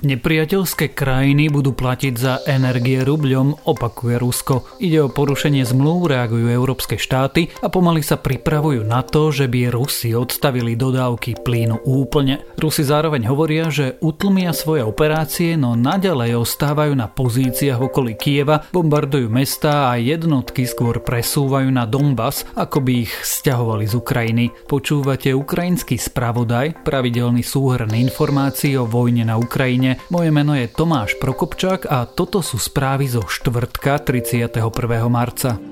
Nepriateľské krajiny budú platiť za energie rubľom, opakuje Rusko. Ide o porušenie zmluv, reagujú európske štáty a pomaly sa pripravujú na to, že by Rusi odstavili dodávky plynu úplne. Rusi zároveň hovoria, že utlmia svoje operácie, no naďalej ostávajú na pozíciách okolí Kieva, bombardujú mesta a jednotky skôr presúvajú na Donbass, ako by ich stiahovali z Ukrajiny. Počúvate ukrajinský spravodaj, pravidelný súhrn informácií o vojne na Ukrajine moje meno je Tomáš Prokopčák a toto sú správy zo štvrtka 31. marca.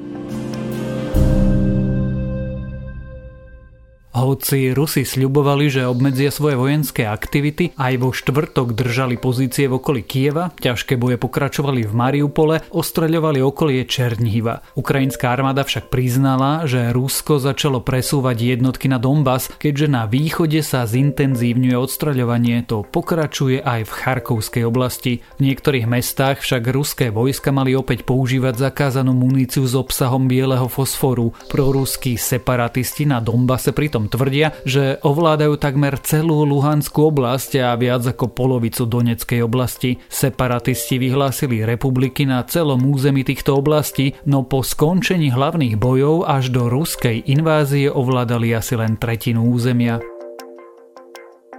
Hoci Rusi sľubovali, že obmedzia svoje vojenské aktivity, aj vo štvrtok držali pozície v okolí Kieva, ťažké boje pokračovali v Mariupole, ostreľovali okolie Černihiva. Ukrajinská armáda však priznala, že Rusko začalo presúvať jednotky na Donbass, keďže na východe sa zintenzívňuje odstreľovanie, to pokračuje aj v Charkovskej oblasti. V niektorých mestách však ruské vojska mali opäť používať zakázanú muníciu s obsahom bieleho fosforu. Proruskí separatisti na Donbase pritom tvrdia, že ovládajú takmer celú Luhanskú oblasť a viac ako polovicu Doneckej oblasti. Separatisti vyhlásili republiky na celom území týchto oblastí, no po skončení hlavných bojov až do ruskej invázie ovládali asi len tretinu územia.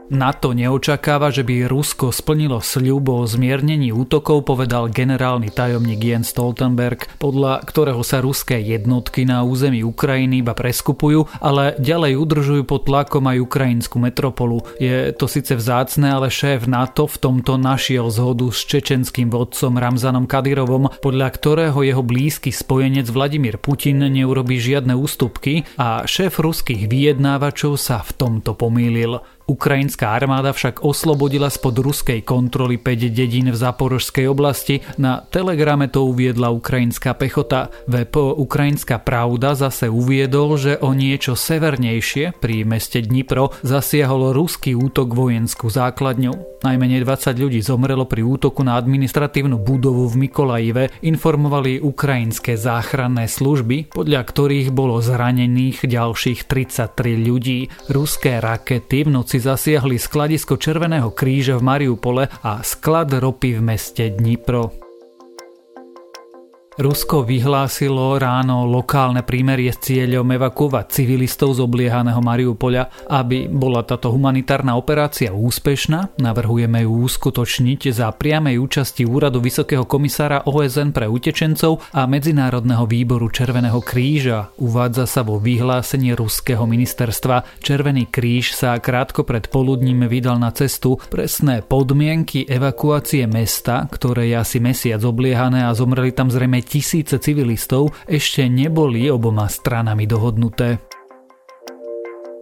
NATO neočakáva, že by Rusko splnilo sľub o zmiernení útokov, povedal generálny tajomník Jens Stoltenberg, podľa ktorého sa ruské jednotky na území Ukrajiny iba preskupujú, ale ďalej udržujú pod tlakom aj ukrajinskú metropolu. Je to síce vzácne, ale šéf NATO v tomto našiel zhodu s čečenským vodcom Ramzanom Kadirovom, podľa ktorého jeho blízky spojenec Vladimír Putin neurobí žiadne ústupky a šéf ruských vyjednávačov sa v tomto pomýlil. Ukrajinská armáda však oslobodila spod ruskej kontroly 5 dedín v Zaporožskej oblasti. Na telegrame to uviedla ukrajinská pechota. Web Ukrajinská pravda zase uviedol, že o niečo severnejšie pri meste Dnipro zasiahol ruský útok vojenskú základňu. Najmenej 20 ľudí zomrelo pri útoku na administratívnu budovu v Mikolajive, informovali ukrajinské záchranné služby, podľa ktorých bolo zranených ďalších 33 ľudí. Ruské rakety v noci zasiahli skladisko Červeného kríža v Mariupole a sklad ropy v meste Dnipro. Rusko vyhlásilo ráno lokálne prímerie s cieľom evakuovať civilistov z obliehaného Mariupoľa. Aby bola táto humanitárna operácia úspešná, navrhujeme ju uskutočniť za priamej účasti Úradu Vysokého komisára OSN pre utečencov a Medzinárodného výboru Červeného kríža. Uvádza sa vo vyhlásení Ruského ministerstva. Červený kríž sa krátko pred poludním vydal na cestu. Presné podmienky evakuácie mesta, ktoré je asi mesiac obliehané a zomreli tam zrejme tisíce civilistov ešte neboli oboma stranami dohodnuté.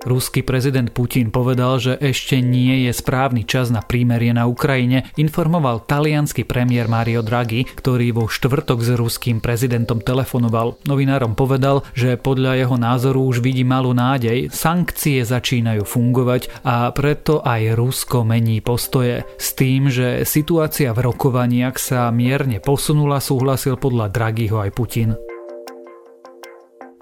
Ruský prezident Putin povedal, že ešte nie je správny čas na prímerie na Ukrajine, informoval talianský premiér Mario Draghi, ktorý vo štvrtok s ruským prezidentom telefonoval. Novinárom povedal, že podľa jeho názoru už vidí malú nádej, sankcie začínajú fungovať a preto aj Rusko mení postoje. S tým, že situácia v rokovaniach sa mierne posunula, súhlasil podľa Draghiho aj Putin.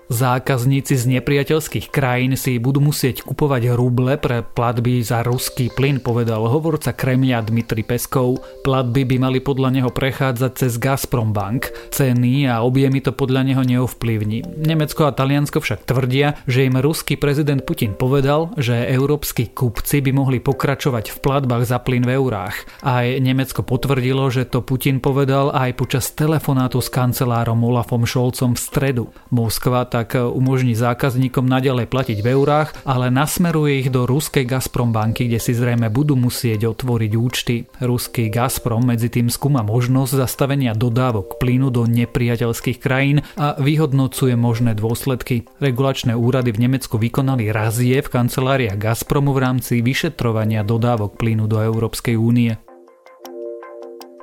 Zákazníci z nepriateľských krajín si budú musieť kupovať ruble pre platby za ruský plyn, povedal hovorca Kremľa Dmitry Peskov. Platby by mali podľa neho prechádzať cez Gazprom Bank. Ceny a objemy to podľa neho neovplyvní. Nemecko a Taliansko však tvrdia, že im ruský prezident Putin povedal, že európsky kupci by mohli pokračovať v platbách za plyn v eurách. Aj Nemecko potvrdilo, že to Putin povedal aj počas telefonátu s kancelárom Olafom Scholzom v stredu. Moskva tak umožní zákazníkom naďalej platiť v eurách, ale nasmeruje ich do ruskej Gazprom banky, kde si zrejme budú musieť otvoriť účty. Ruský Gazprom medzi tým skúma možnosť zastavenia dodávok plynu do nepriateľských krajín a vyhodnocuje možné dôsledky. Regulačné úrady v Nemecku vykonali razie v kanceláriách Gazpromu v rámci vyšetrovania dodávok plynu do Európskej únie.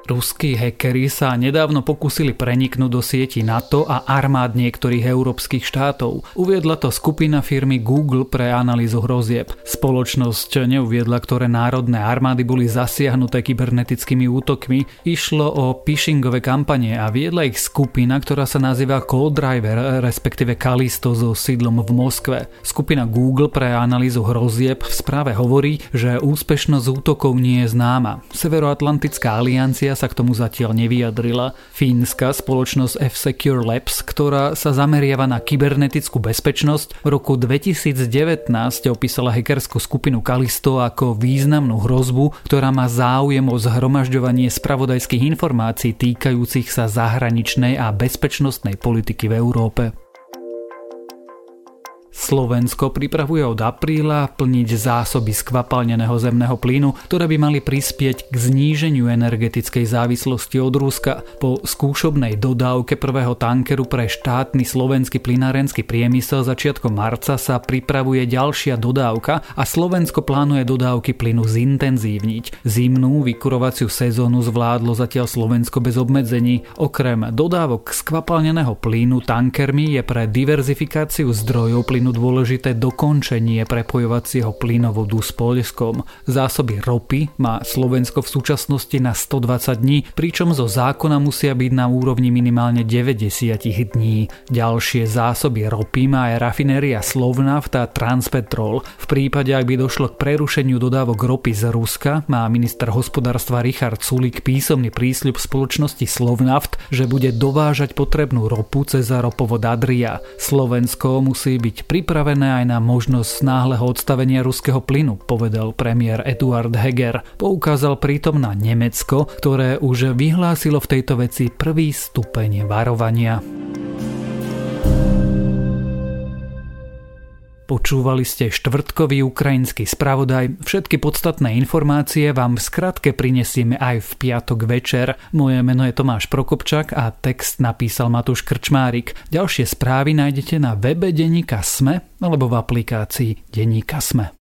Ruskí hackeri sa nedávno pokúsili preniknúť do sieti NATO a armád niektorých európskych štátov. Uviedla to skupina firmy Google pre analýzu hrozieb. Spoločnosť neuviedla, ktoré národné armády boli zasiahnuté kybernetickými útokmi. Išlo o phishingové kampanie a viedla ich skupina, ktorá sa nazýva Cold Driver, respektíve Kalisto so sídlom v Moskve. Skupina Google pre analýzu hrozieb v správe hovorí, že úspešnosť útokov nie je známa. Severoatlantická aliancia sa k tomu zatiaľ nevyjadrila. Fínska spoločnosť F-Secure Labs, ktorá sa zameriava na kybernetickú bezpečnosť, v roku 2019 opísala hackerskú skupinu Kalisto ako významnú hrozbu, ktorá má záujem o zhromažďovanie spravodajských informácií týkajúcich sa zahraničnej a bezpečnostnej politiky v Európe. Slovensko pripravuje od apríla plniť zásoby skvapalneného zemného plynu, ktoré by mali prispieť k zníženiu energetickej závislosti od Ruska. Po skúšobnej dodávke prvého tankeru pre štátny slovenský plynárenský priemysel začiatkom marca sa pripravuje ďalšia dodávka a Slovensko plánuje dodávky plynu zintenzívniť. Zimnú vykurovaciu sezónu zvládlo zatiaľ Slovensko bez obmedzení. Okrem dodávok skvapalneného plynu tankermi je pre diverzifikáciu zdrojov plynu plynu dôležité dokončenie prepojovacieho plynovodu s Poľskom. Zásoby ropy má Slovensko v súčasnosti na 120 dní, pričom zo zákona musia byť na úrovni minimálne 90 dní. Ďalšie zásoby ropy má aj rafinéria Slovnaft a Transpetrol. V prípade, ak by došlo k prerušeniu dodávok ropy z Ruska, má minister hospodárstva Richard Sulik písomný prísľub spoločnosti Slovnaft, že bude dovážať potrebnú ropu cez ropovod Adria. Slovensko musí byť pripravené aj na možnosť náhleho odstavenia ruského plynu, povedal premiér Eduard Heger. Poukázal prítom na Nemecko, ktoré už vyhlásilo v tejto veci prvý stupeň varovania. Počúvali ste štvrtkový ukrajinský spravodaj. Všetky podstatné informácie vám v skratke prinesieme aj v piatok večer. Moje meno je Tomáš Prokopčak a text napísal Matúš Krčmárik. Ďalšie správy nájdete na webe Deníka Sme alebo v aplikácii Deníka Sme.